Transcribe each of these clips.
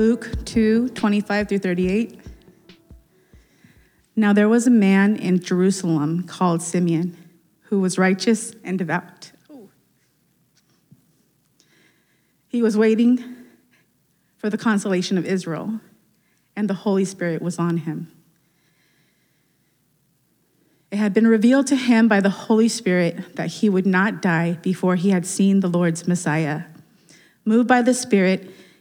Luke 2 25 through 38. Now there was a man in Jerusalem called Simeon who was righteous and devout. He was waiting for the consolation of Israel, and the Holy Spirit was on him. It had been revealed to him by the Holy Spirit that he would not die before he had seen the Lord's Messiah. Moved by the Spirit,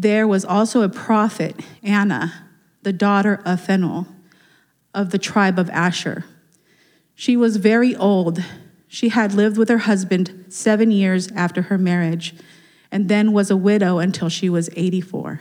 There was also a prophet, Anna, the daughter of Phanuel, of the tribe of Asher. She was very old. She had lived with her husband seven years after her marriage and then was a widow until she was 84.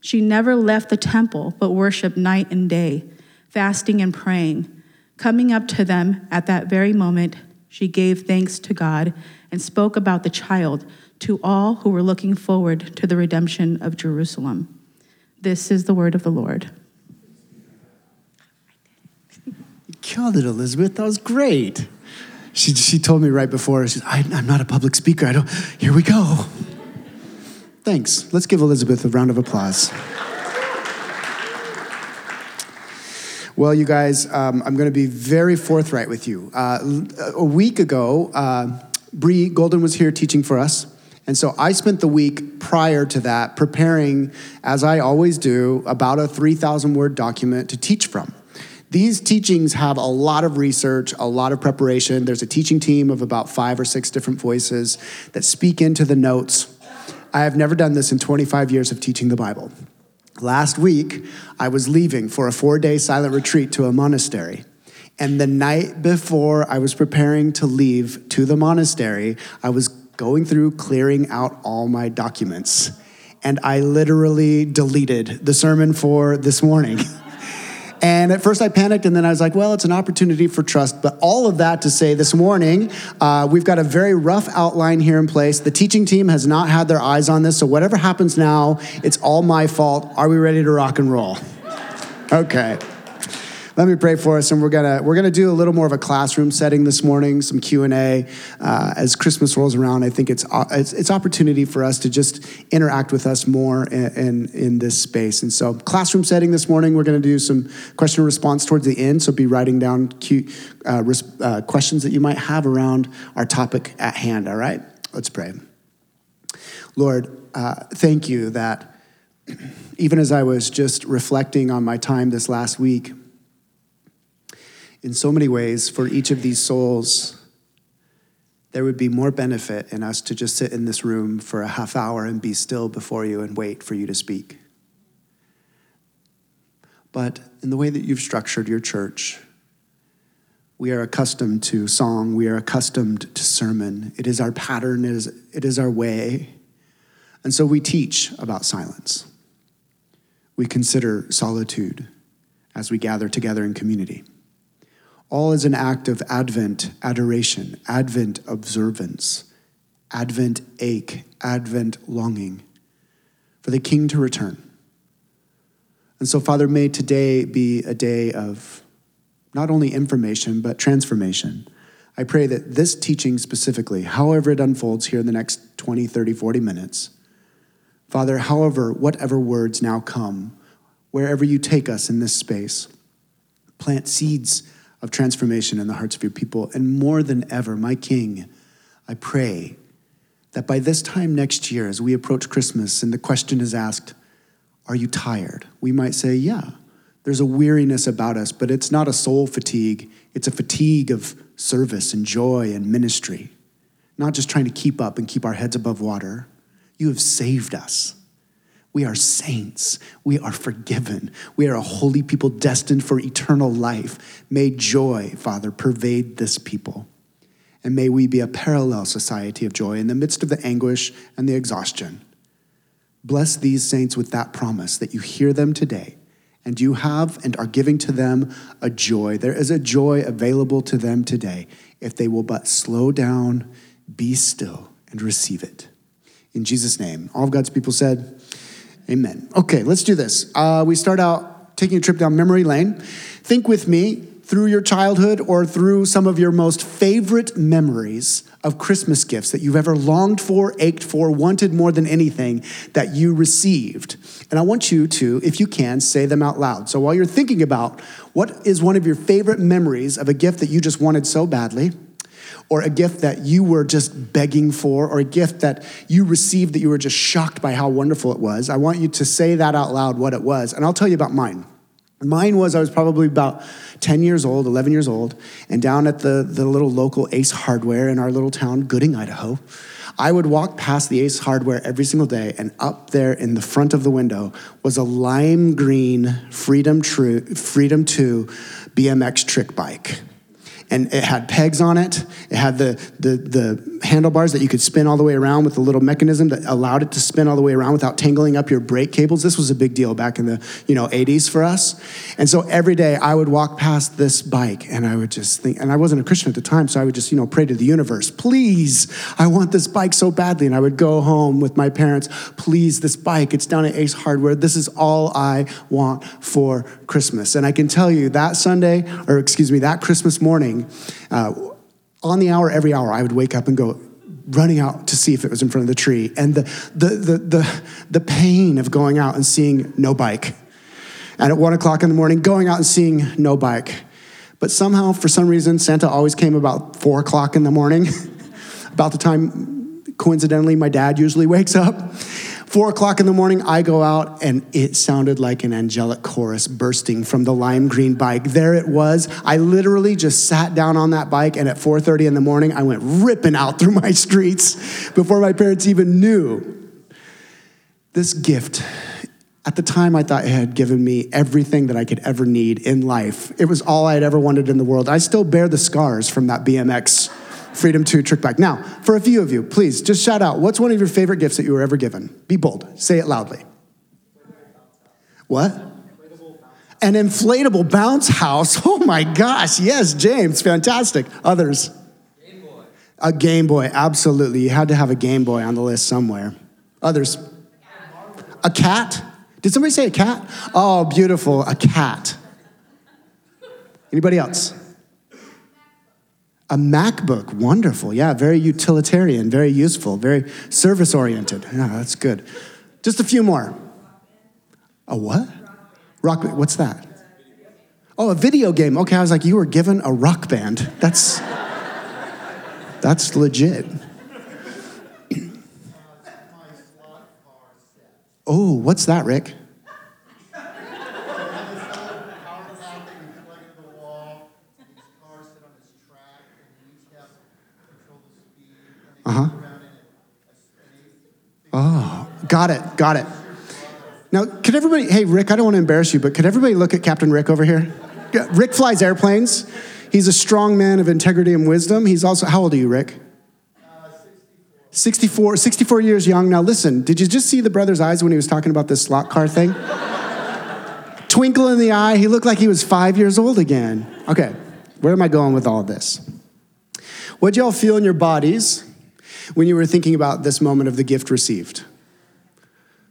She never left the temple, but worshiped night and day, fasting and praying. Coming up to them at that very moment, she gave thanks to God and spoke about the child to all who were looking forward to the redemption of Jerusalem. This is the word of the Lord. You killed it, Elizabeth. That was great. She, she told me right before, she said, I'm not a public speaker. I don't, here we go. Thanks. Let's give Elizabeth a round of applause. Well, you guys, um, I'm going to be very forthright with you. Uh, a week ago, uh, Bree Golden was here teaching for us. And so I spent the week prior to that preparing, as I always do, about a 3,000 word document to teach from. These teachings have a lot of research, a lot of preparation. There's a teaching team of about five or six different voices that speak into the notes. I have never done this in 25 years of teaching the Bible. Last week, I was leaving for a four day silent retreat to a monastery. And the night before I was preparing to leave to the monastery, I was going through clearing out all my documents. And I literally deleted the sermon for this morning. And at first I panicked, and then I was like, well, it's an opportunity for trust. But all of that to say this morning, uh, we've got a very rough outline here in place. The teaching team has not had their eyes on this, so whatever happens now, it's all my fault. Are we ready to rock and roll? Okay let me pray for us, and we're gonna we're gonna do a little more of a classroom setting this morning, some Q and A uh, as Christmas rolls around. I think it's, uh, it's, it's opportunity for us to just interact with us more in, in, in this space. And so, classroom setting this morning, we're gonna do some question and response towards the end. So be writing down Q, uh, res, uh, questions that you might have around our topic at hand. All right, let's pray. Lord, uh, thank you that even as I was just reflecting on my time this last week in so many ways, for each of these souls, there would be more benefit in us to just sit in this room for a half hour and be still before you and wait for you to speak. But in the way that you've structured your church, we are accustomed to song, we are accustomed to sermon. It is our pattern, it is, it is our way. And so we teach about silence. We consider solitude as we gather together in community. All is an act of Advent adoration, Advent observance, Advent ache, Advent longing for the King to return. And so, Father, may today be a day of not only information, but transformation. I pray that this teaching specifically, however it unfolds here in the next 20, 30, 40 minutes, Father, however, whatever words now come, wherever you take us in this space, plant seeds of transformation in the hearts of your people. And more than ever, my King, I pray that by this time next year, as we approach Christmas and the question is asked, Are you tired? We might say, Yeah. There's a weariness about us, but it's not a soul fatigue. It's a fatigue of service and joy and ministry, not just trying to keep up and keep our heads above water. You have saved us. We are saints. We are forgiven. We are a holy people destined for eternal life. May joy, Father, pervade this people. And may we be a parallel society of joy in the midst of the anguish and the exhaustion. Bless these saints with that promise that you hear them today and you have and are giving to them a joy. There is a joy available to them today if they will but slow down, be still, and receive it. In Jesus' name, all of God's people said, Amen. Okay, let's do this. Uh, we start out taking a trip down memory lane. Think with me through your childhood or through some of your most favorite memories of Christmas gifts that you've ever longed for, ached for, wanted more than anything that you received. And I want you to, if you can, say them out loud. So while you're thinking about what is one of your favorite memories of a gift that you just wanted so badly, or a gift that you were just begging for, or a gift that you received that you were just shocked by how wonderful it was, I want you to say that out loud what it was. And I'll tell you about mine. Mine was I was probably about 10 years old, 11 years old, and down at the, the little local Ace Hardware in our little town, Gooding, Idaho, I would walk past the Ace Hardware every single day, and up there in the front of the window was a lime green Freedom, True, Freedom 2 BMX trick bike and it had pegs on it. It had the, the, the, handlebars that you could spin all the way around with a little mechanism that allowed it to spin all the way around without tangling up your brake cables. This was a big deal back in the you know 80s for us. And so every day I would walk past this bike and I would just think, and I wasn't a Christian at the time, so I would just you know pray to the universe, please, I want this bike so badly. And I would go home with my parents, please, this bike, it's down at Ace Hardware. This is all I want for Christmas. And I can tell you that Sunday, or excuse me, that Christmas morning uh, on the hour, every hour, I would wake up and go, running out to see if it was in front of the tree. And the, the, the, the, the pain of going out and seeing no bike. And at one o'clock in the morning, going out and seeing no bike. But somehow, for some reason, Santa always came about four o'clock in the morning, about the time, coincidentally, my dad usually wakes up. Four o'clock in the morning, I go out, and it sounded like an angelic chorus bursting from the lime green bike. There it was. I literally just sat down on that bike, and at 4:30 in the morning, I went ripping out through my streets before my parents even knew. This gift at the time, I thought it had given me everything that I could ever need in life. It was all I had ever wanted in the world. I still bear the scars from that BMX Freedom 2 trick bike. Now, for a few of you, please just shout out what's one of your favorite gifts that you were ever given? Be bold, say it loudly. What? An inflatable bounce house. Oh my gosh, yes, James, fantastic. Others? Game Boy. A Game Boy, absolutely. You had to have a Game Boy on the list somewhere. Others? A cat? Did somebody say a cat? Oh, beautiful, a cat. Anybody else? A MacBook, wonderful. Yeah, very utilitarian, very useful, very service oriented. Yeah, that's good. Just a few more. A what? Rock, what's that? Oh, a video game. Okay, I was like, you were given a rock band. That's that's legit. oh, what's that, Rick? Got it, got it. Now, could everybody, hey, Rick, I don't want to embarrass you, but could everybody look at Captain Rick over here? Rick flies airplanes. He's a strong man of integrity and wisdom. He's also, how old are you, Rick? Uh, 64, 64 years young. Now, listen, did you just see the brother's eyes when he was talking about this slot car thing? Twinkle in the eye. He looked like he was five years old again. Okay, where am I going with all this? What'd y'all feel in your bodies when you were thinking about this moment of the gift received.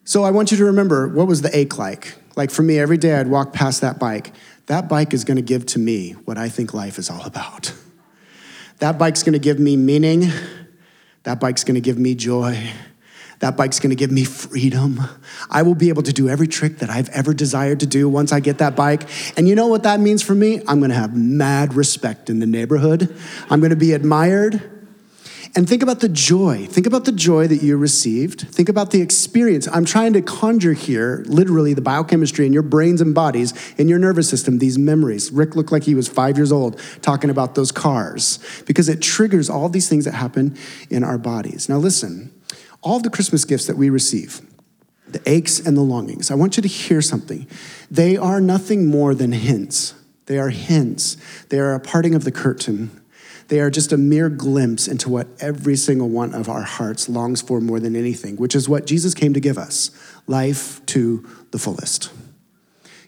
So I want you to remember what was the ache like? Like for me, every day I'd walk past that bike. That bike is going to give to me what I think life is all about. That bike's going to give me meaning. That bike's going to give me joy. That bike's gonna give me freedom. I will be able to do every trick that I've ever desired to do once I get that bike. And you know what that means for me? I'm gonna have mad respect in the neighborhood. I'm gonna be admired. And think about the joy. Think about the joy that you received. Think about the experience. I'm trying to conjure here, literally, the biochemistry in your brains and bodies, in your nervous system, these memories. Rick looked like he was five years old talking about those cars because it triggers all these things that happen in our bodies. Now, listen, all the Christmas gifts that we receive, the aches and the longings, I want you to hear something. They are nothing more than hints. They are hints. They are a parting of the curtain they are just a mere glimpse into what every single one of our hearts longs for more than anything, which is what Jesus came to give us life to the fullest.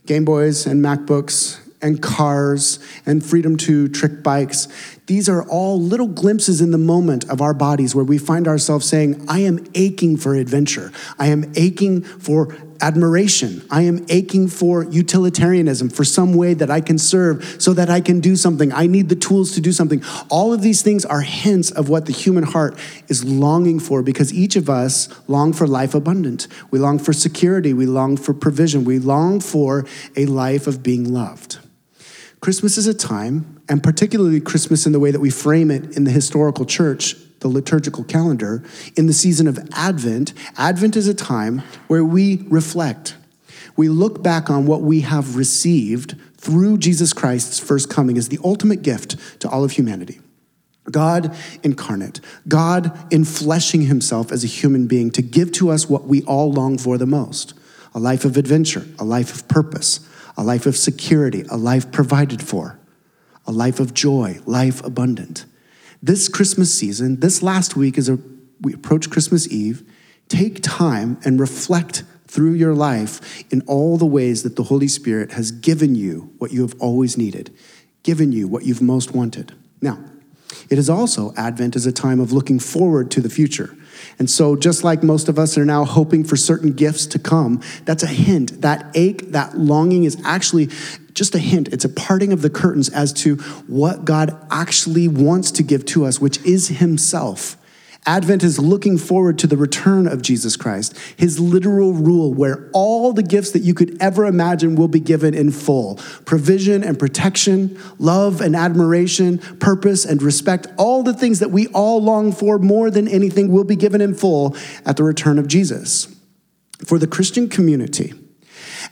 Game Boys and MacBooks and cars and Freedom 2 trick bikes. These are all little glimpses in the moment of our bodies where we find ourselves saying, I am aching for adventure. I am aching for admiration. I am aching for utilitarianism, for some way that I can serve so that I can do something. I need the tools to do something. All of these things are hints of what the human heart is longing for because each of us long for life abundant. We long for security. We long for provision. We long for a life of being loved. Christmas is a time, and particularly Christmas in the way that we frame it in the historical church, the liturgical calendar, in the season of Advent, Advent is a time where we reflect. We look back on what we have received through Jesus Christ's first coming as the ultimate gift to all of humanity. God incarnate, God infleshing himself as a human being to give to us what we all long for the most a life of adventure, a life of purpose, a life of security, a life provided for, a life of joy, life abundant. This Christmas season, this last week, as we approach Christmas Eve, take time and reflect through your life in all the ways that the Holy Spirit has given you what you have always needed, given you what you've most wanted. Now, it is also, Advent as a time of looking forward to the future. And so, just like most of us are now hoping for certain gifts to come, that's a hint. That ache, that longing is actually just a hint. It's a parting of the curtains as to what God actually wants to give to us, which is Himself. Advent is looking forward to the return of Jesus Christ, his literal rule, where all the gifts that you could ever imagine will be given in full provision and protection, love and admiration, purpose and respect, all the things that we all long for more than anything will be given in full at the return of Jesus. For the Christian community,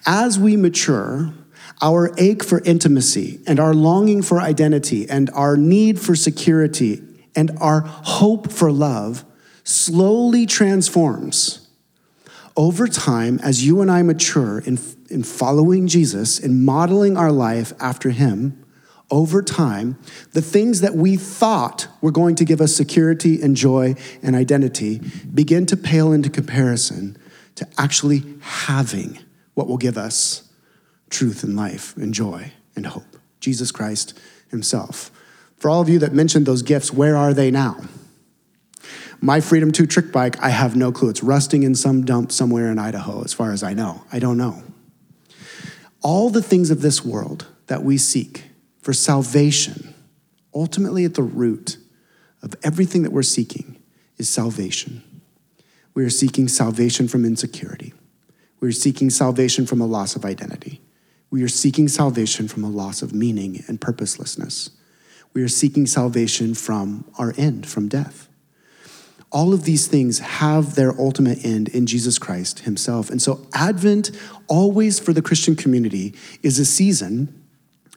as we mature, our ache for intimacy and our longing for identity and our need for security and our hope for love slowly transforms over time as you and I mature in, in following Jesus and modeling our life after Him. Over time, the things that we thought were going to give us security and joy and identity begin to pale into comparison to actually having what will give us truth and life and joy and hope Jesus Christ Himself. For all of you that mentioned those gifts, where are they now? My Freedom 2 trick bike, I have no clue. It's rusting in some dump somewhere in Idaho, as far as I know. I don't know. All the things of this world that we seek for salvation, ultimately at the root of everything that we're seeking is salvation. We are seeking salvation from insecurity. We are seeking salvation from a loss of identity. We are seeking salvation from a loss of meaning and purposelessness. We are seeking salvation from our end, from death. All of these things have their ultimate end in Jesus Christ Himself. And so, Advent, always for the Christian community, is a season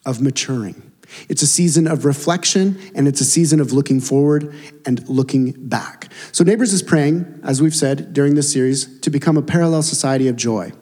of maturing. It's a season of reflection and it's a season of looking forward and looking back. So, Neighbors is praying, as we've said during this series, to become a parallel society of joy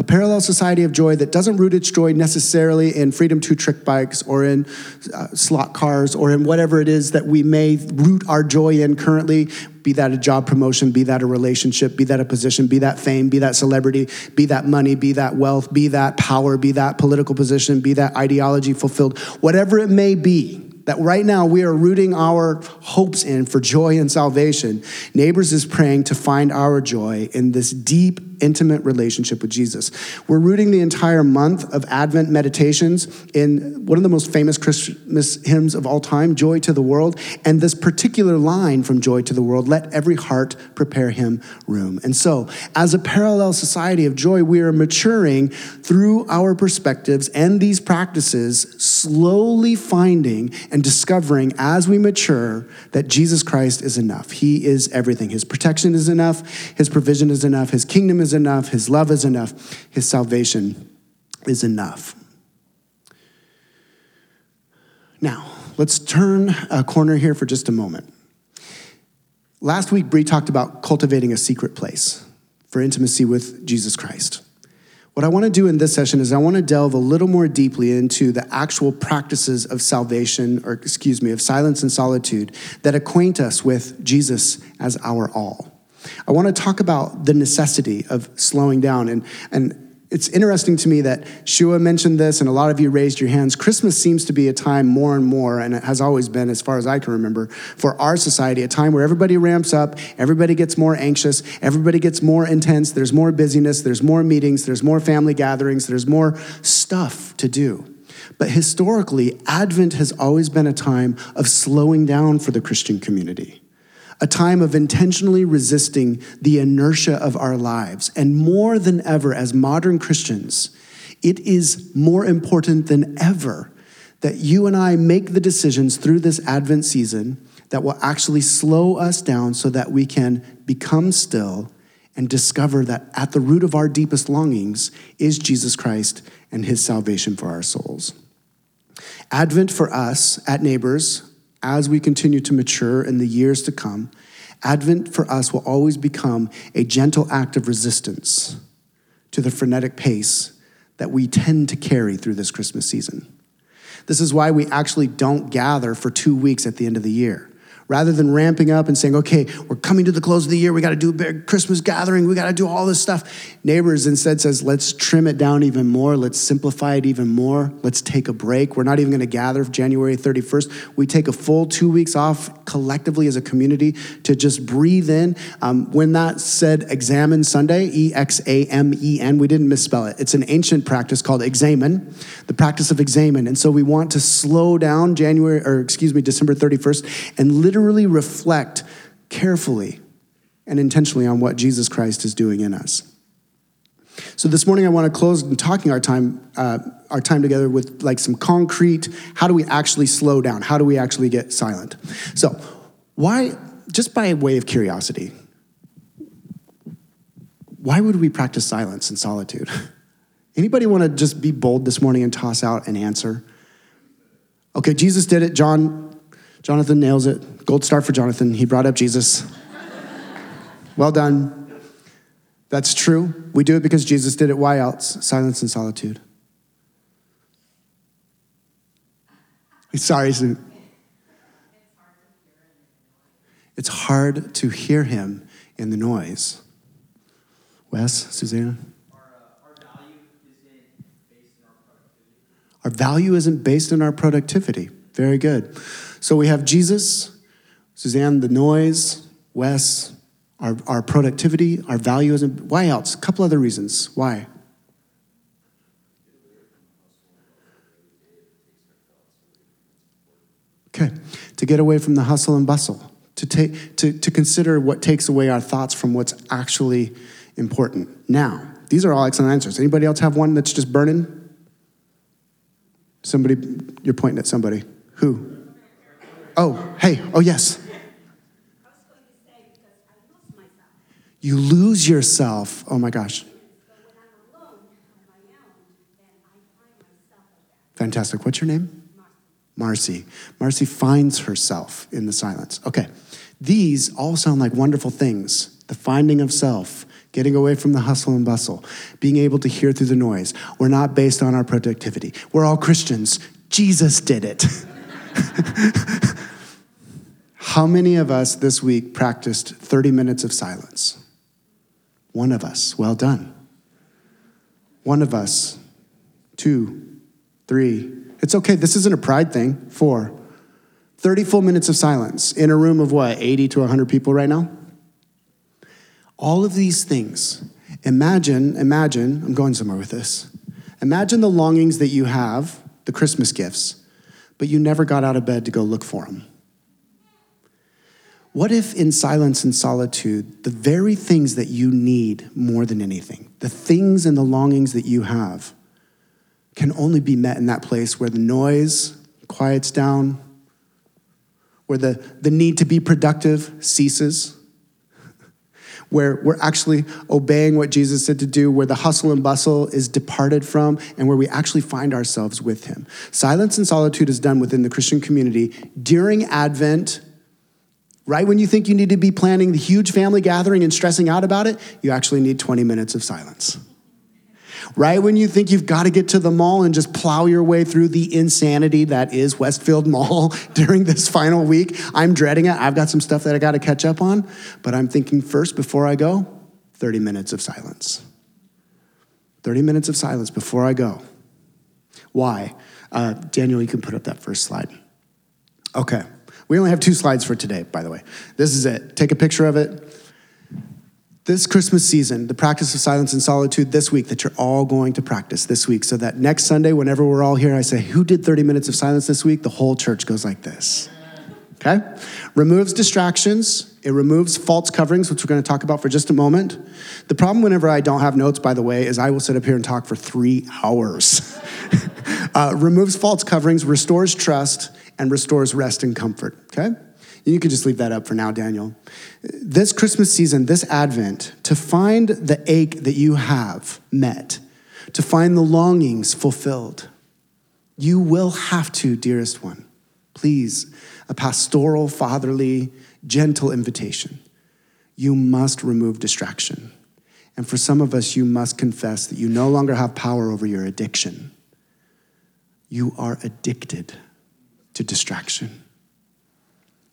a parallel society of joy that doesn't root its joy necessarily in Freedom 2 trick bikes or in uh, slot cars or in whatever it is that we may root our joy in currently, be that a job promotion, be that a relationship, be that a position, be that fame, be that celebrity, be that money, be that wealth, be that power, be that political position, be that ideology fulfilled, whatever it may be that right now we are rooting our hopes in for joy and salvation, Neighbors is praying to find our joy in this deep intimate relationship with Jesus. We're rooting the entire month of Advent meditations in one of the most famous Christmas hymns of all time, Joy to the World, and this particular line from Joy to the World, let every heart prepare him room. And so, as a parallel society of joy, we are maturing through our perspectives and these practices, slowly finding and discovering as we mature that Jesus Christ is enough. He is everything. His protection is enough, His provision is enough, His kingdom is enough, His love is enough, His salvation is enough. Now, let's turn a corner here for just a moment. Last week, Bree talked about cultivating a secret place for intimacy with Jesus Christ. What I want to do in this session is I want to delve a little more deeply into the actual practices of salvation, or excuse me, of silence and solitude that acquaint us with Jesus as our all. I want to talk about the necessity of slowing down and, and it's interesting to me that Shua mentioned this, and a lot of you raised your hands. Christmas seems to be a time more and more, and it has always been, as far as I can remember, for our society, a time where everybody ramps up, everybody gets more anxious, everybody gets more intense, there's more busyness, there's more meetings, there's more family gatherings, there's more stuff to do. But historically, Advent has always been a time of slowing down for the Christian community a time of intentionally resisting the inertia of our lives. And more than ever, as modern Christians, it is more important than ever that you and I make the decisions through this Advent season that will actually slow us down so that we can become still and discover that at the root of our deepest longings is Jesus Christ and his salvation for our souls. Advent for us at Neighbors as we continue to mature in the years to come, Advent for us will always become a gentle act of resistance to the frenetic pace that we tend to carry through this Christmas season. This is why we actually don't gather for two weeks at the end of the year rather than ramping up and saying, okay, we're coming to the close of the year, we got to do a big Christmas gathering, we got to do all this stuff. Neighbors instead says, let's trim it down even more, let's simplify it even more, let's take a break. We're not even going to gather January 31st. We take a full two weeks off collectively as a community to just breathe in. Um, when that said examen Sunday, E X A M E N, we didn't misspell it. It's an ancient practice called examen, the practice of examen. And so we want to slow down January, or excuse me, December 31st and literally reflect carefully and intentionally on what Jesus Christ is doing in us. So this morning, I want to close in talking our time, uh, our time together with like some concrete. How do we actually slow down? How do we actually get silent? So, why? Just by way of curiosity, why would we practice silence and solitude? Anybody want to just be bold this morning and toss out an answer? Okay, Jesus did it. John Jonathan nails it. Gold star for Jonathan. He brought up Jesus. well done. That's true. We do it because Jesus did it. Why else? Silence and solitude. Sorry. It's hard to hear him in the noise. Wes, Susanna? Our value isn't based on our productivity. Very good. So we have Jesus, Suzanne, the noise, Wes, our, our productivity, our value. Why else? A couple other reasons. Why? Okay, to get away from the hustle and bustle, to, take, to, to consider what takes away our thoughts from what's actually important. Now, these are all excellent answers. Anybody else have one that's just burning? Somebody, you're pointing at somebody. Who? Oh, hey, oh, yes. You lose yourself. Oh my gosh. Fantastic. What's your name? Marcy. Marcy finds herself in the silence. Okay. These all sound like wonderful things the finding of self, getting away from the hustle and bustle, being able to hear through the noise. We're not based on our productivity. We're all Christians. Jesus did it. How many of us this week practiced 30 minutes of silence? One of us. Well done. One of us. Two, three. It's okay. This isn't a pride thing. Four. 30 full minutes of silence in a room of what, 80 to 100 people right now? All of these things, Imagine, imagine, I'm going somewhere with this. Imagine the longings that you have, the Christmas gifts, but you never got out of bed to go look for them. What if in silence and solitude, the very things that you need more than anything, the things and the longings that you have, can only be met in that place where the noise quiets down, where the, the need to be productive ceases, where we're actually obeying what Jesus said to do, where the hustle and bustle is departed from, and where we actually find ourselves with Him. Silence and solitude is done within the Christian community during Advent Right when you think you need to be planning the huge family gathering and stressing out about it, you actually need 20 minutes of silence. Right when you think you've got to get to the mall and just plow your way through the insanity that is Westfield Mall during this final week, I'm dreading it. I've got some stuff that I got to catch up on, but I'm thinking first before I go, 30 minutes of silence. 30 minutes of silence before I go. Why? Uh, Daniel, you can put up that first slide. Okay. We only have two slides for today, by the way. This is it. Take a picture of it. This Christmas season, the practice of silence and solitude this week that you're all going to practice this week, so that next Sunday, whenever we're all here, I say, Who did 30 minutes of silence this week? The whole church goes like this. Okay? Removes distractions. It removes false coverings, which we're going to talk about for just a moment. The problem whenever I don't have notes, by the way, is I will sit up here and talk for three hours. uh, removes false coverings, restores trust, and restores rest and comfort, okay? You can just leave that up for now, Daniel. This Christmas season, this Advent, to find the ache that you have met, to find the longings fulfilled, you will have to, dearest one, please, a pastoral, fatherly, gentle invitation. You must remove distraction. And for some of us, you must confess that you no longer have power over your addiction. You are addicted to distraction.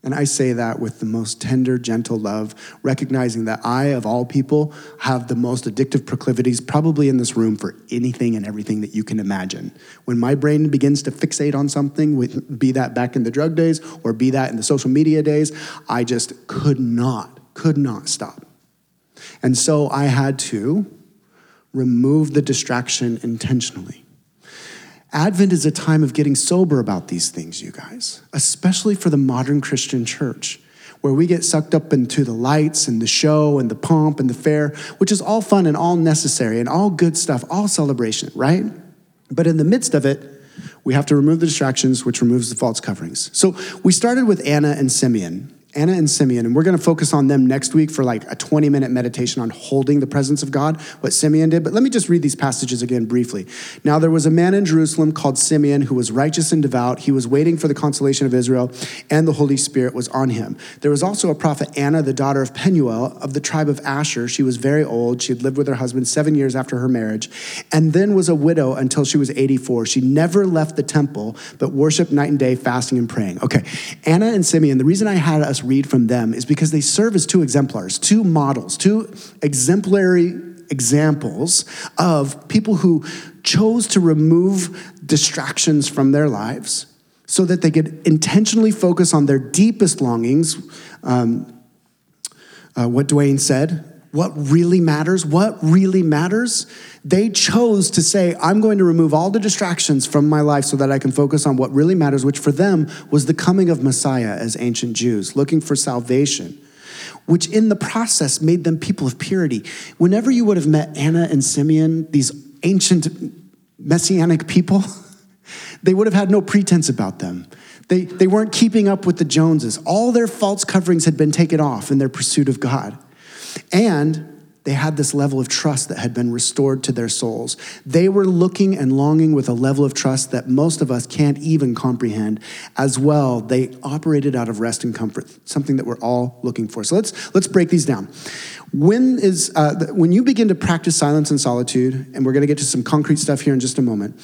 And I say that with the most tender, gentle love, recognizing that I, of all people, have the most addictive proclivities probably in this room for anything and everything that you can imagine. When my brain begins to fixate on something, be that back in the drug days or be that in the social media days, I just could not, could not stop. And so I had to remove the distraction intentionally. Advent is a time of getting sober about these things, you guys, especially for the modern Christian church, where we get sucked up into the lights and the show and the pomp and the fair, which is all fun and all necessary and all good stuff, all celebration, right? But in the midst of it, we have to remove the distractions, which removes the false coverings. So we started with Anna and Simeon. Anna and Simeon, and we're going to focus on them next week for like a 20 minute meditation on holding the presence of God, what Simeon did. But let me just read these passages again briefly. Now, there was a man in Jerusalem called Simeon who was righteous and devout. He was waiting for the consolation of Israel, and the Holy Spirit was on him. There was also a prophet, Anna, the daughter of Phanuel of the tribe of Asher. She was very old. She had lived with her husband seven years after her marriage, and then was a widow until she was 84. She never left the temple, but worshiped night and day, fasting and praying. Okay, Anna and Simeon, the reason I had us read from them is because they serve as two exemplars, two models, two exemplary examples of people who chose to remove distractions from their lives so that they could intentionally focus on their deepest longings. Um, uh, what Dwayne said, what really matters, what really matters, they chose to say, I'm going to remove all the distractions from my life so that I can focus on what really matters, which for them was the coming of Messiah as ancient Jews, looking for salvation, which in the process made them people of purity. Whenever you would have met Anna and Simeon, these ancient messianic people, they would have had no pretense about them. They, they weren't keeping up with the Joneses. All their false coverings had been taken off in their pursuit of God. And they had this level of trust that had been restored to their souls. They were looking and longing with a level of trust that most of us can't even comprehend. As well, they operated out of rest and comfort, something that we're all looking for. So let's let's break these down. When is uh, when you begin to practice silence and solitude, and we're going to get to some concrete stuff here in just a moment.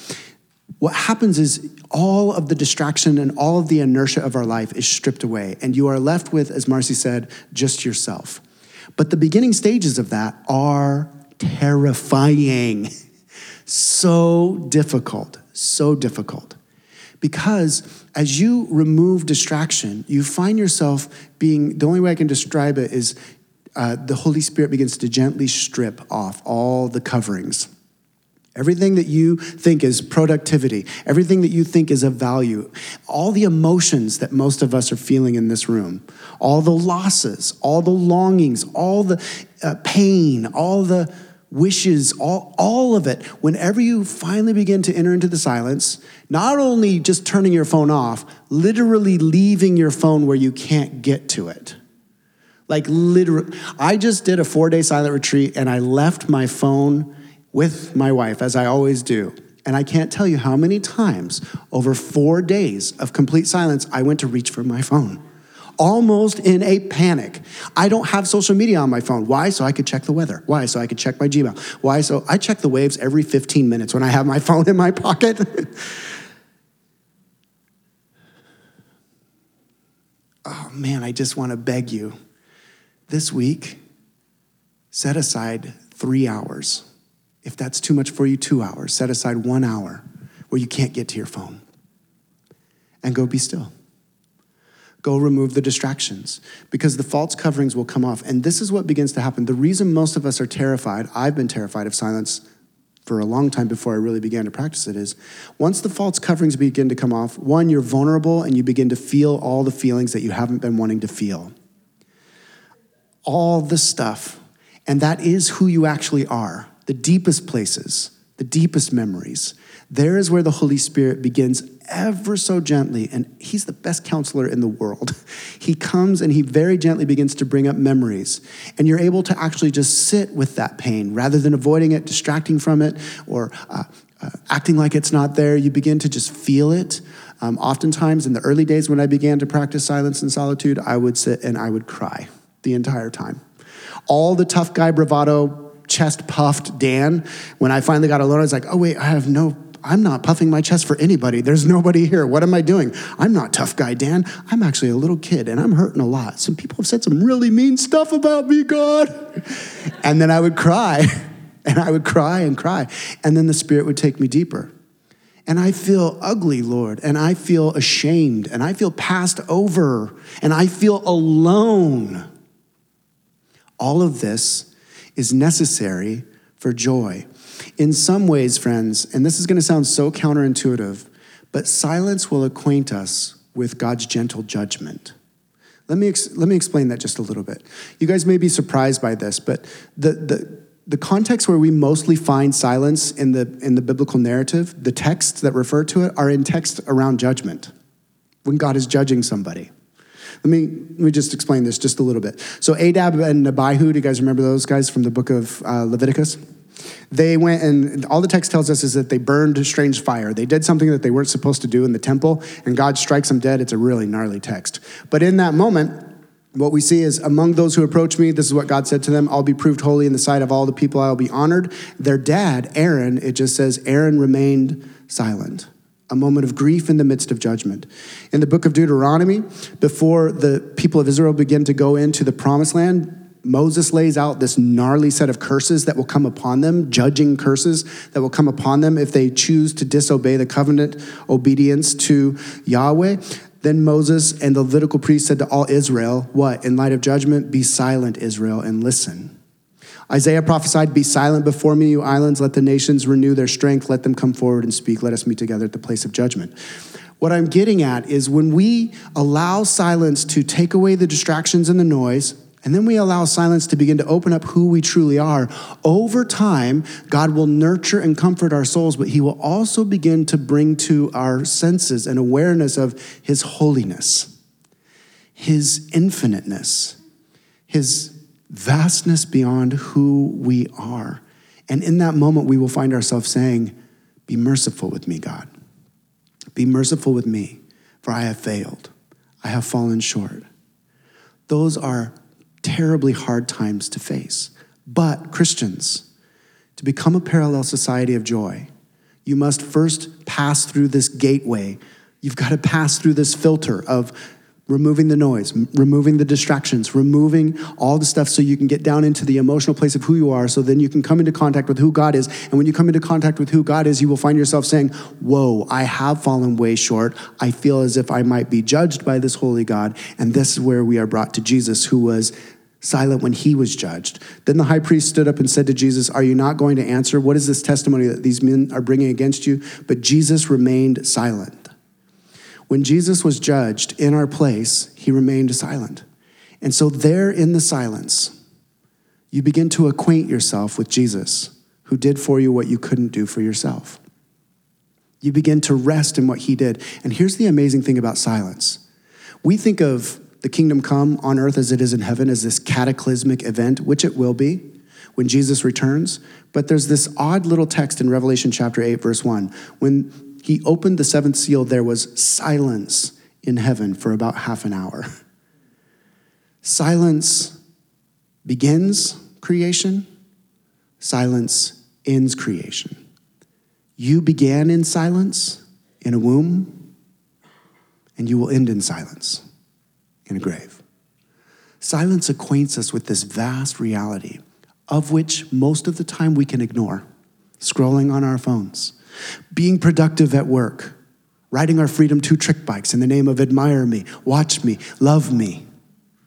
What happens is all of the distraction and all of the inertia of our life is stripped away, and you are left with, as Marcy said, just yourself. But the beginning stages of that are terrifying. So difficult, so difficult. Because as you remove distraction, you find yourself being the only way I can describe it is uh, the Holy Spirit begins to gently strip off all the coverings. Everything that you think is productivity, everything that you think is of value, all the emotions that most of us are feeling in this room, all the losses, all the longings, all the uh, pain, all the wishes, all, all of it, whenever you finally begin to enter into the silence, not only just turning your phone off, literally leaving your phone where you can't get to it. Like, literally, I just did a four day silent retreat and I left my phone with my wife, as I always do. And I can't tell you how many times over four days of complete silence I went to reach for my phone, almost in a panic. I don't have social media on my phone. Why? So I could check the weather. Why? So I could check my Gmail. Why? So I check the waves every 15 minutes when I have my phone in my pocket. oh man, I just want to beg you this week, set aside three hours if that's too much for you, two hours. Set aside one hour where you can't get to your phone and go be still. Go remove the distractions because the false coverings will come off. And this is what begins to happen. The reason most of us are terrified, I've been terrified of silence for a long time before I really began to practice it, is once the false coverings begin to come off, one, you're vulnerable and you begin to feel all the feelings that you haven't been wanting to feel. All the stuff. And that is who you actually are the deepest places, the deepest memories. There is where the Holy Spirit begins ever so gently, and He's the best counselor in the world. He comes and He very gently begins to bring up memories, and you're able to actually just sit with that pain rather than avoiding it, distracting from it, or uh, uh, acting like it's not there. You begin to just feel it. Um, oftentimes, in the early days when I began to practice silence and solitude, I would sit and I would cry the entire time. All the tough guy bravado chest puffed Dan. When I finally got alone, I was like, oh, wait, I have no, I'm not puffing my chest for anybody. There's nobody here. What am I doing? I'm not tough guy Dan. I'm actually a little kid and I'm hurting a lot. Some people have said some really mean stuff about me, God. And then I would cry and I would cry and cry. And then the Spirit would take me deeper. And I feel ugly, Lord, and I feel ashamed, and I feel passed over, and I feel alone. All of this is necessary for joy. In some ways, friends, and this is going to sound so counterintuitive, but silence will acquaint us with God's gentle judgment. Let me, ex- let me explain that just a little bit. You guys may be surprised by this, but the, the, the context where we mostly find silence in the, in the biblical narrative, the texts that refer to it, are in text around judgment, when God is judging somebody. Let me, let me just explain this just a little bit. So, Nadab and Abihu, do you guys remember those guys from the book of uh, Leviticus? They went and all the text tells us is that they burned a strange fire. They did something that they weren't supposed to do in the temple, and God strikes them dead. It's a really gnarly text. But in that moment, what we see is among those who approach me, this is what God said to them I'll be proved holy in the sight of all the people, I'll be honored. Their dad, Aaron, it just says, Aaron remained silent a moment of grief in the midst of judgment. In the book of Deuteronomy, before the people of Israel begin to go into the promised land, Moses lays out this gnarly set of curses that will come upon them, judging curses that will come upon them if they choose to disobey the covenant obedience to Yahweh. Then Moses and the Levitical priest said to all Israel, What? In light of judgment, be silent, Israel, and listen. Isaiah prophesied, Be silent before me, you islands. Let the nations renew their strength. Let them come forward and speak. Let us meet together at the place of judgment. What I'm getting at is when we allow silence to take away the distractions and the noise, and then we allow silence to begin to open up who we truly are, over time, God will nurture and comfort our souls, but He will also begin to bring to our senses an awareness of His holiness, His infiniteness, His vastness beyond who we are. And in that moment, we will find ourselves saying, Be merciful with me, God. Be merciful with me, for I have failed. I have fallen short. Those are terribly hard times to face. But, Christians, to become a parallel society of joy, you must first pass through this gateway. You've got to pass through this filter of removing the noise, removing the distractions, removing all the stuff so you can get down into the emotional place of who you are, so then you can come into contact with who God is. And when you come into contact with who God is, you will find yourself saying, Whoa, I have fallen way short. I feel as if I might be judged by this holy God. And this is where we are brought to Jesus, who was silent when he was judged. Then the high priest stood up and said to Jesus, Are you not going to answer? What is this testimony that these men are bringing against you? But Jesus remained silent. When Jesus was judged in our place, he remained silent. And so, there in the silence, you begin to acquaint yourself with Jesus, who did for you what you couldn't do for yourself. You begin to rest in what he did. And here's the amazing thing about silence we think of the kingdom come on earth as it is in heaven as this cataclysmic event, which it will be when Jesus returns. But there's this odd little text in Revelation chapter 8, verse 1. When he opened the seventh seal, there was silence in heaven for about half an hour. Silence begins creation, silence ends creation. You began in silence in a womb, and you will end in silence in a grave. Silence acquaints us with this vast reality, of which most of the time we can ignore. Scrolling on our phones, being productive at work, riding our Freedom 2 trick bikes in the name of admire me, watch me, love me,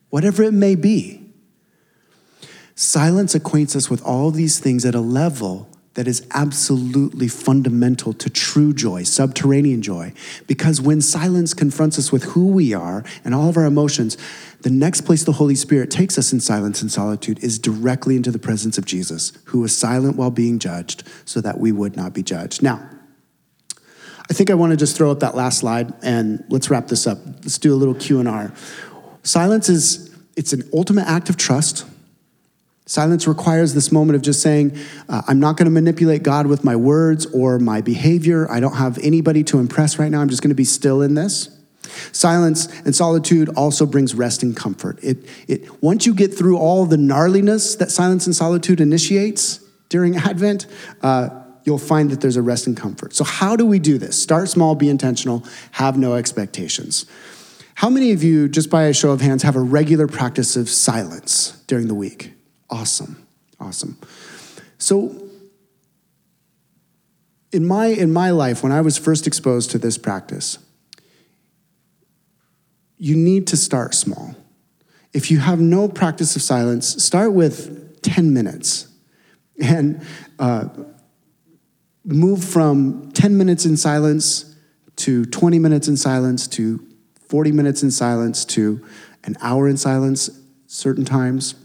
whatever it may be. Silence acquaints us with all these things at a level that is absolutely fundamental to true joy, subterranean joy. Because when silence confronts us with who we are and all of our emotions, the next place the Holy Spirit takes us in silence and solitude is directly into the presence of Jesus, who was silent while being judged so that we would not be judged. Now, I think I want to just throw up that last slide and let's wrap this up. Let's do a little Q&R. Silence is it's an ultimate act of trust Silence requires this moment of just saying, uh, I'm not going to manipulate God with my words or my behavior. I don't have anybody to impress right now. I'm just going to be still in this. Silence and solitude also brings rest and comfort. It, it, once you get through all the gnarliness that silence and solitude initiates during Advent, uh, you'll find that there's a rest and comfort. So, how do we do this? Start small, be intentional, have no expectations. How many of you, just by a show of hands, have a regular practice of silence during the week? Awesome. Awesome. So in my in my life when I was first exposed to this practice, you need to start small. If you have no practice of silence, start with 10 minutes and uh, move from 10 minutes in silence to 20 minutes in silence to 40 minutes in silence to an hour in silence certain times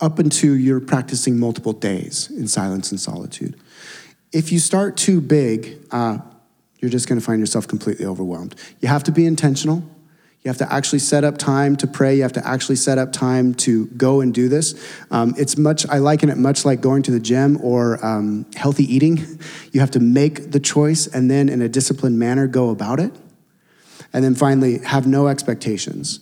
up until you're practicing multiple days in silence and solitude. If you start too big, uh, you're just going to find yourself completely overwhelmed. You have to be intentional. You have to actually set up time to pray. You have to actually set up time to go and do this. Um, it's much, I liken it much like going to the gym or um, healthy eating. You have to make the choice and then, in a disciplined manner, go about it. And then finally, have no expectations.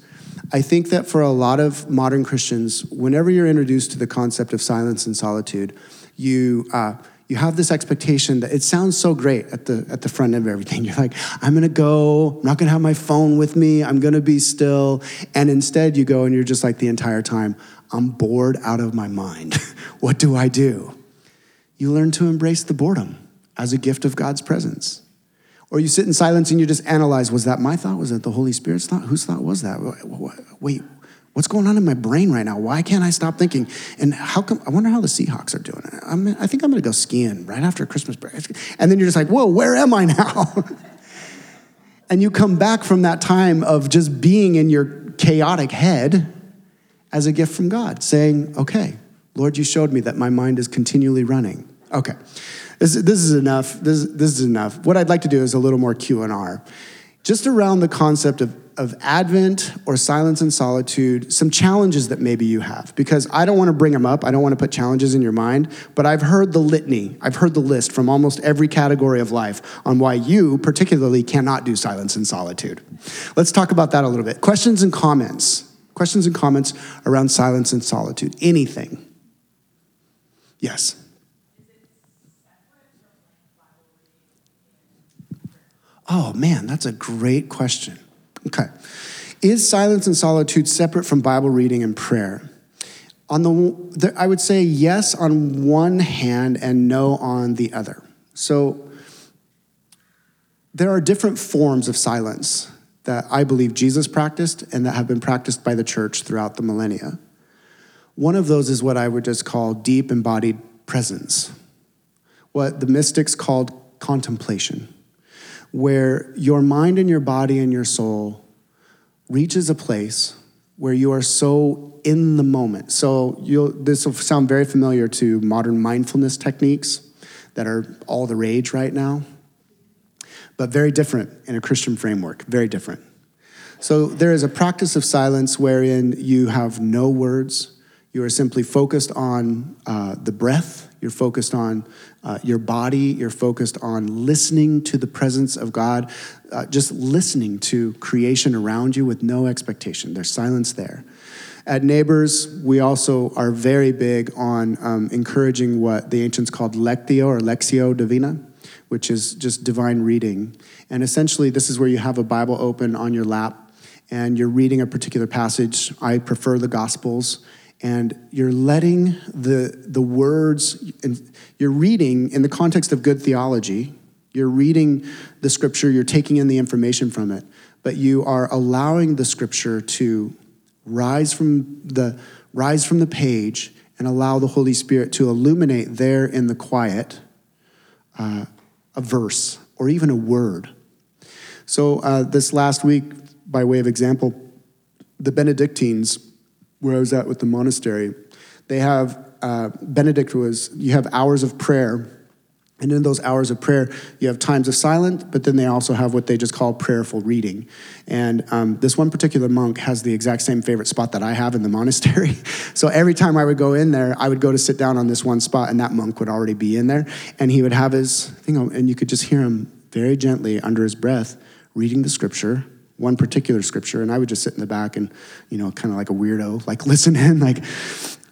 I think that for a lot of modern Christians, whenever you're introduced to the concept of silence and solitude, you uh, you have this expectation that it sounds so great at the at the front end of everything. You're like, I'm gonna go. I'm not gonna have my phone with me. I'm gonna be still. And instead, you go and you're just like the entire time. I'm bored out of my mind. what do I do? You learn to embrace the boredom as a gift of God's presence. Or you sit in silence and you just analyze was that my thought? Was that the Holy Spirit's thought? Whose thought was that? Wait, what's going on in my brain right now? Why can't I stop thinking? And how come? I wonder how the Seahawks are doing. I'm, I think I'm going to go skiing right after Christmas break. And then you're just like, whoa, where am I now? and you come back from that time of just being in your chaotic head as a gift from God, saying, okay, Lord, you showed me that my mind is continually running. Okay. This, this is enough. This, this is enough. What I'd like to do is a little more Q&R. Just around the concept of, of Advent or silence and solitude, some challenges that maybe you have. Because I don't want to bring them up. I don't want to put challenges in your mind. But I've heard the litany, I've heard the list from almost every category of life on why you particularly cannot do silence and solitude. Let's talk about that a little bit. Questions and comments. Questions and comments around silence and solitude. Anything. Yes. Oh man, that's a great question. Okay. Is silence and solitude separate from Bible reading and prayer? On the, I would say yes on one hand and no on the other. So there are different forms of silence that I believe Jesus practiced and that have been practiced by the church throughout the millennia. One of those is what I would just call deep embodied presence, what the mystics called contemplation, where your mind and your body and your soul reaches a place where you are so in the moment. So this will sound very familiar to modern mindfulness techniques that are all the rage right now, but very different in a Christian framework, very different. So there is a practice of silence wherein you have no words. You are simply focused on uh, the breath. You're focused on uh, your body. You're focused on listening to the presence of God, uh, just listening to creation around you with no expectation. There's silence there. At Neighbors, we also are very big on um, encouraging what the ancients called lectio or lectio divina, which is just divine reading. And essentially, this is where you have a Bible open on your lap and you're reading a particular passage. I prefer the Gospels. And you're letting the, the words, and you're reading in the context of good theology, you're reading the scripture, you're taking in the information from it, but you are allowing the scripture to rise from the rise from the page and allow the Holy Spirit to illuminate there in the quiet uh, a verse or even a word. So uh, this last week, by way of example, the Benedictines, where I was at with the monastery, they have uh, Benedict was you have hours of prayer and in those hours of prayer, you have times of silence, but then they also have what they just call prayerful reading. And um, this one particular monk has the exact same favorite spot that I have in the monastery. so every time I would go in there, I would go to sit down on this one spot, and that monk would already be in there. And he would have his thing, and you could just hear him very gently under his breath reading the scripture, one particular scripture. And I would just sit in the back and, you know, kind of like a weirdo, like listen in, like,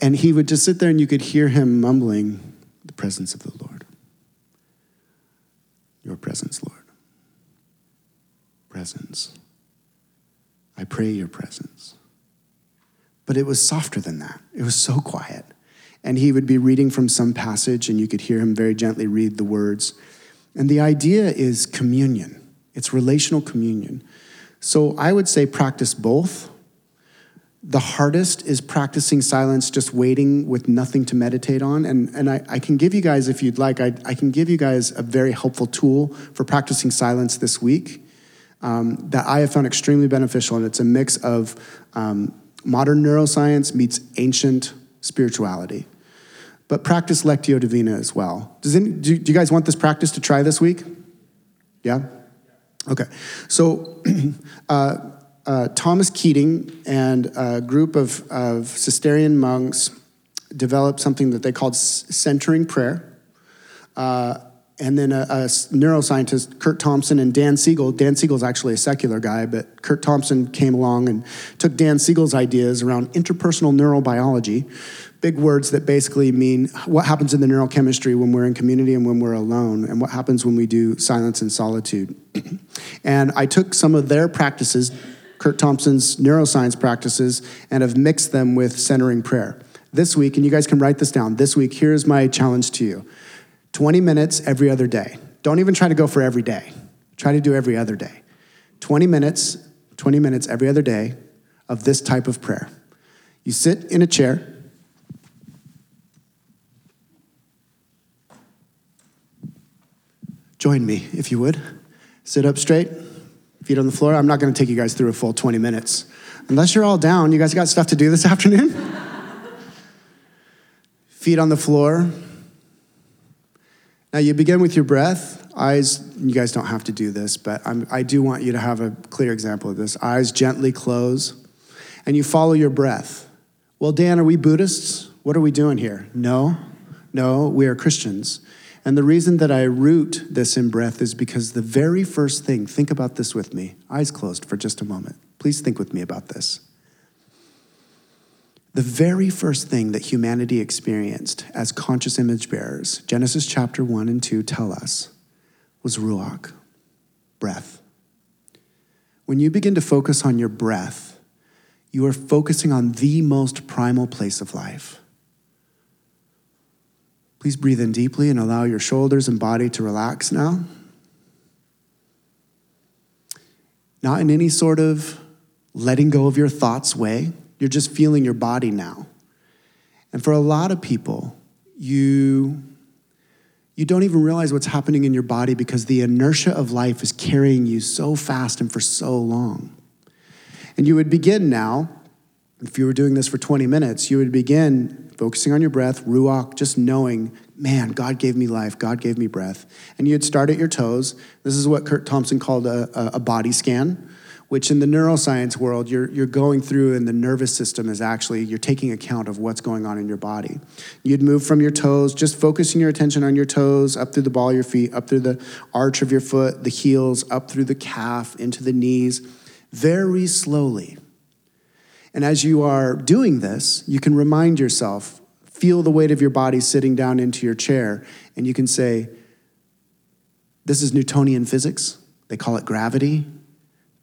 and he would just sit there, and you could hear him mumbling the presence of the Lord your presence, Lord. Presence. I pray your presence. But it was softer than that. It was so quiet. And he would be reading from some passage, and you could hear him very gently read the words. And the idea is communion, it's relational communion. So I would say practice both the hardest is practicing silence, just waiting with nothing to meditate on. And, and I, I can give you guys, if you'd like, I, I can give you guys a very helpful tool for practicing silence this week um, that I have found extremely beneficial. And it's a mix of um, modern neuroscience meets ancient spirituality. But practice Lectio Divina as well. Does any, do, do you guys want this practice to try this week? Yeah? Okay. So, uh, uh, Thomas Keating and a group of, of Cistercian monks developed something that they called centering prayer. Uh, and then a, a, neuroscientist, Kurt Thompson and Dan Siegel. Dan Siegel's actually a secular guy, but Kurt Thompson came along and took Dan Siegel's ideas around interpersonal neurobiology, big words that basically mean what happens in the neurochemistry when we're in community and when we're alone, and what happens when we do silence and solitude. and I took some of their practices, Kurt Thompson's neuroscience practices and have mixed them with centering prayer. This week, and you guys can write this down, this week, here's my challenge to you 20 minutes every other day. Don't even try to go for every day, try to do every other day. 20 minutes, 20 minutes every other day of this type of prayer. You sit in a chair. Join me, if you would. Sit up straight feet on the floor. I'm not going to take you guys through a full 20 minutes. Unless you're all down, you guys got stuff to do this afternoon? feet on the floor. Now you begin with your breath. Eyes, you guys don't have to do this, but I'm, I do want you to have a clear example of this. Eyes gently close, and you follow your breath. Well, Dan, are we Buddhists? What are we doing here? No, no, we are Christians. And the reason that I root this in breath is because the very first thing, think about this with me, eyes closed for just a moment. Please think with me about this. The very first thing that humanity experienced as conscious image bearers, Genesis chapter 1 and 2 tell us, was ruach, breath. When you begin to focus on your breath, you are focusing on the most primal place of life Please breathe in deeply and allow your shoulders and body to relax now. Not in any sort of letting go of your thoughts way. You're just feeling your body now. And for a lot of people, you you don't even realize what's happening in your body because the inertia of life is carrying you so fast and for so long. And you would begin now, if you were doing this for 20 minutes, you would begin focusing on your breath, ruach, just knowing, man, God gave me life, God gave me breath. And you'd start at your toes. This is what Kurt Thompson called a, a body scan which in the neuroscience world you're, you're going through and the nervous system is actually you're taking account of what's going on in your body you'd move from your toes just focusing your attention on your toes up through the ball of your feet up through the arch of your foot the heels up through the calf into the knees very slowly and as you are doing this you can remind yourself feel the weight of your body sitting down into your chair and you can say this is newtonian physics they call it gravity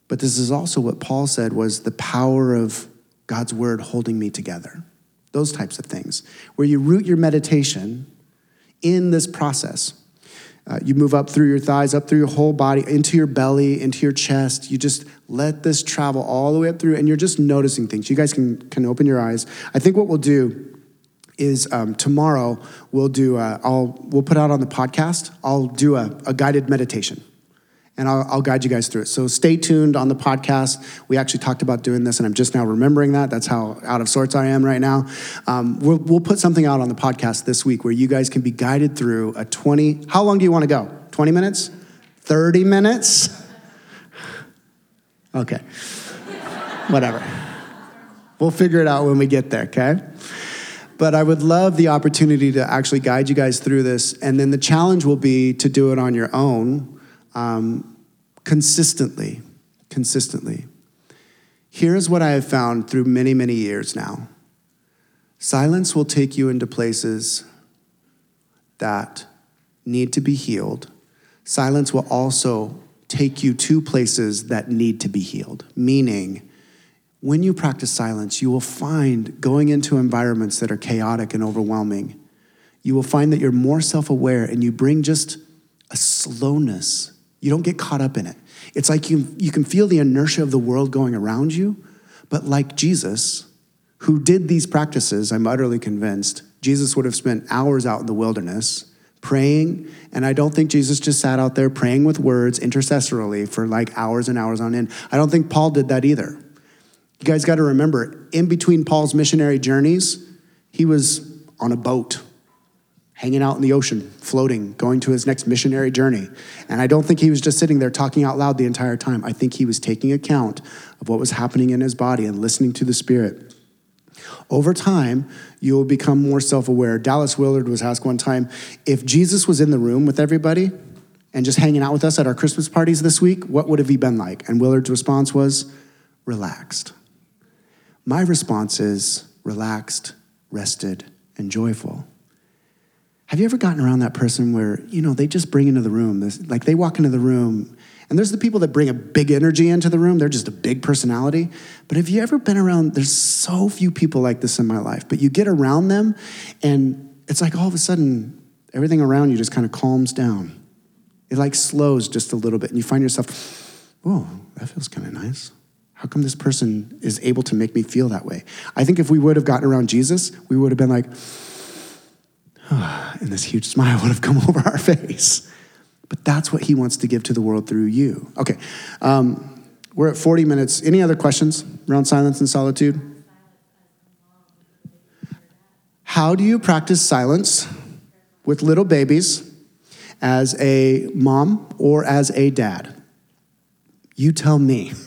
but this is also what Paul said was the power of God's word holding me together. Those types of things, where you root your meditation in this process. Uh, you move up through your thighs, up through your whole body, into your belly, into your chest. You just let this travel all the way up through, and you're just noticing things. You guys can, can open your eyes. I think what we'll do is um, tomorrow we'll do, a, I'll, we'll put out on the podcast, I'll do a, a guided meditation and I'll, I'll, guide you guys through it. So stay tuned on the podcast. We actually talked about doing this, and I'm just now remembering that. That's how out of sorts I am right now. Um, we'll, we'll put something out on the podcast this week where you guys can be guided through a 20. How long do you want to go? 20 minutes? 30 minutes? Okay. Whatever. We'll figure it out when we get there, okay? But I would love the opportunity to actually guide you guys through this. And then the challenge will be to do it on your own um, consistently, consistently. Here's what I have found through many, many years now silence will take you into places that need to be healed. Silence will also take you to places that need to be healed, meaning, when you practice silence, you will find going into environments that are chaotic and overwhelming, you will find that you're more self aware and you bring just a slowness you don't get caught up in it. It's like you, you can feel the inertia of the world going around you, but like Jesus, who did these practices, I'm utterly convinced, Jesus would have spent hours out in the wilderness praying. And I don't think Jesus just sat out there praying with words intercessorily for like hours and hours on end. I don't think Paul did that either. You guys got to remember, in between Paul's missionary journeys, he was on a boat hanging out in the ocean, floating, going to his next missionary journey. And I don't think he was just sitting there talking out loud the entire time. I think he was taking account of what was happening in his body and listening to the Spirit. Over time, you will become more self aware. Dallas Willard was asked one time if Jesus was in the room with everybody and just hanging out with us at our Christmas parties this week, what would have he been like? And Willard's response was relaxed. My response is relaxed, rested, and joyful. Have you ever gotten around that person where, you know, they just bring into the room, this, like they walk into the room, and there's the people that bring a big energy into the room, they're just a big personality. But have you ever been around, there's so few people like this in my life, but you get around them, and it's like all of a sudden, everything around you just kind of calms down. It like slows just a little bit, and you find yourself, oh, that feels kind of nice. How come this person is able to make me feel that way? I think if we would have gotten around Jesus, we would have been like, and this huge smile would have come over our face. But that's what he wants to give to the world through you. Okay, um, we're at 40 minutes. Any other questions around silence and solitude? How do you practice silence with little babies as a mom or as a dad? You tell me.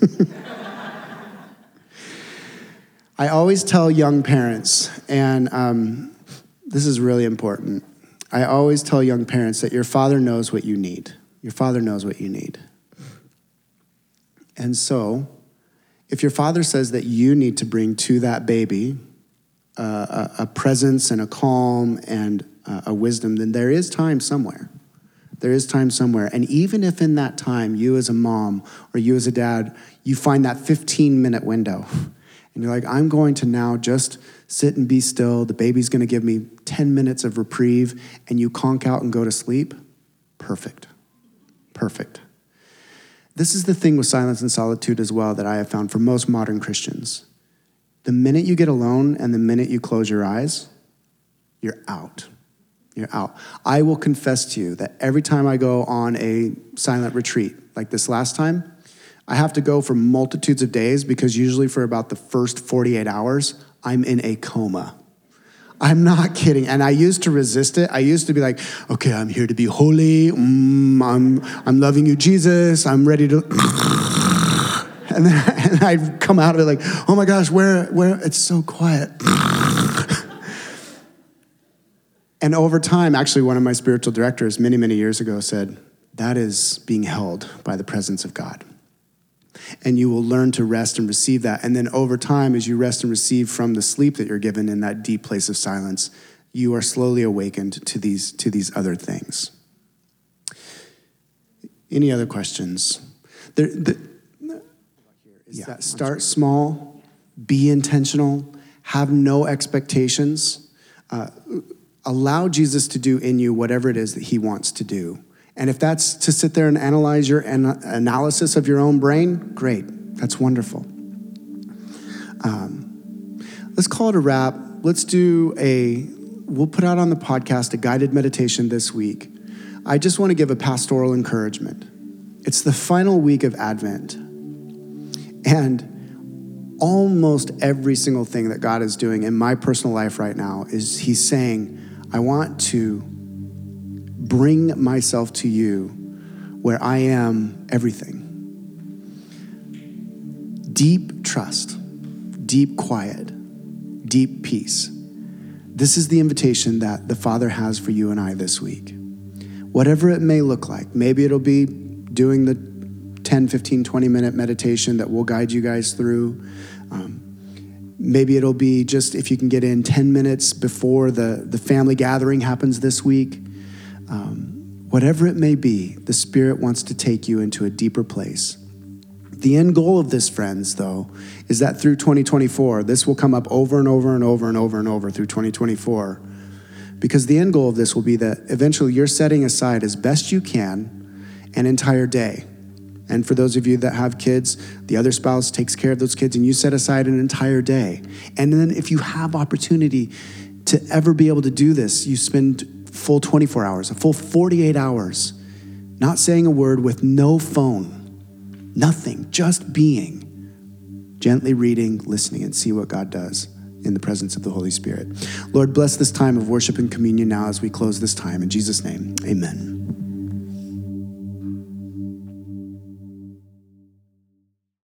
I always tell young parents, and um, this is really important. I always tell young parents that your father knows what you need. Your father knows what you need. And so, if your father says that you need to bring to that baby uh, a, a, presence and a calm and uh, a wisdom, then there is time somewhere. There is time somewhere. And even if in that time, you as a mom or you as a dad, you find that 15 minute window, and you're like, I'm going to now just sit and be still. The baby's going to give me 10 minutes of reprieve, and you conk out and go to sleep. Perfect. Perfect. This is the thing with silence and solitude as well that I have found for most modern Christians. The minute you get alone and the minute you close your eyes, you're out. You're out. I will confess to you that every time I go on a silent retreat, like this last time, I have to go for multitudes of days because usually for about the first 48 hours, I'm in a coma. I'm not kidding. And I used to resist it. I used to be like, okay, I'm here to be holy. Mm, I'm, I'm loving you, Jesus. I'm ready to. and then and I'd come out of it like, oh my gosh, where, where? It's so quiet. and over time, actually, one of my spiritual directors many, many years ago said, that is being held by the presence of God and you will learn to rest and receive that. And then over time, as you rest and receive from the sleep that you're given in that deep place of silence, you are slowly awakened to these, to these other things. Any other questions? There, the, yeah, that start small, be intentional, have no expectations. Uh, allow Jesus to do in you whatever it is that he wants to do. And if that's to sit there and analyze your an- analysis of your own brain, great. That's wonderful. Um, let's call it a wrap. Let's do a, we'll put out on the podcast a guided meditation this week. I just want to give a pastoral encouragement. It's the final week of Advent. And almost every single thing that God is doing in my personal life right now is He's saying, I want to bring myself to you where I am everything. Deep trust, deep quiet, deep peace. This is the invitation that the Father has for you and I this week. Whatever it may look like, maybe it'll be doing the 10, 15, 20 minute meditation that we'll guide you guys through. Um, maybe it'll be just if you can get in 10 minutes before the, the family gathering happens this week. Um, whatever it may be, the Spirit wants to take you into a deeper place. The end goal of this, friends, though, is that through 2024, this will come up over and over and over and over and over through 2024. Because the end goal of this will be that eventually you're setting aside as best you can an entire day. And for those of you that have kids, the other spouse takes care of those kids and you set aside an entire day. And then if you have opportunity to ever be able to do this, you spend full 24 hours, a full 48 hours, not saying a word with no phone, nothing, just being, gently reading, listening, and see what God does in the presence of the Holy Spirit. Lord, bless this time of worship and communion now as we close this time. In Jesus' name, amen.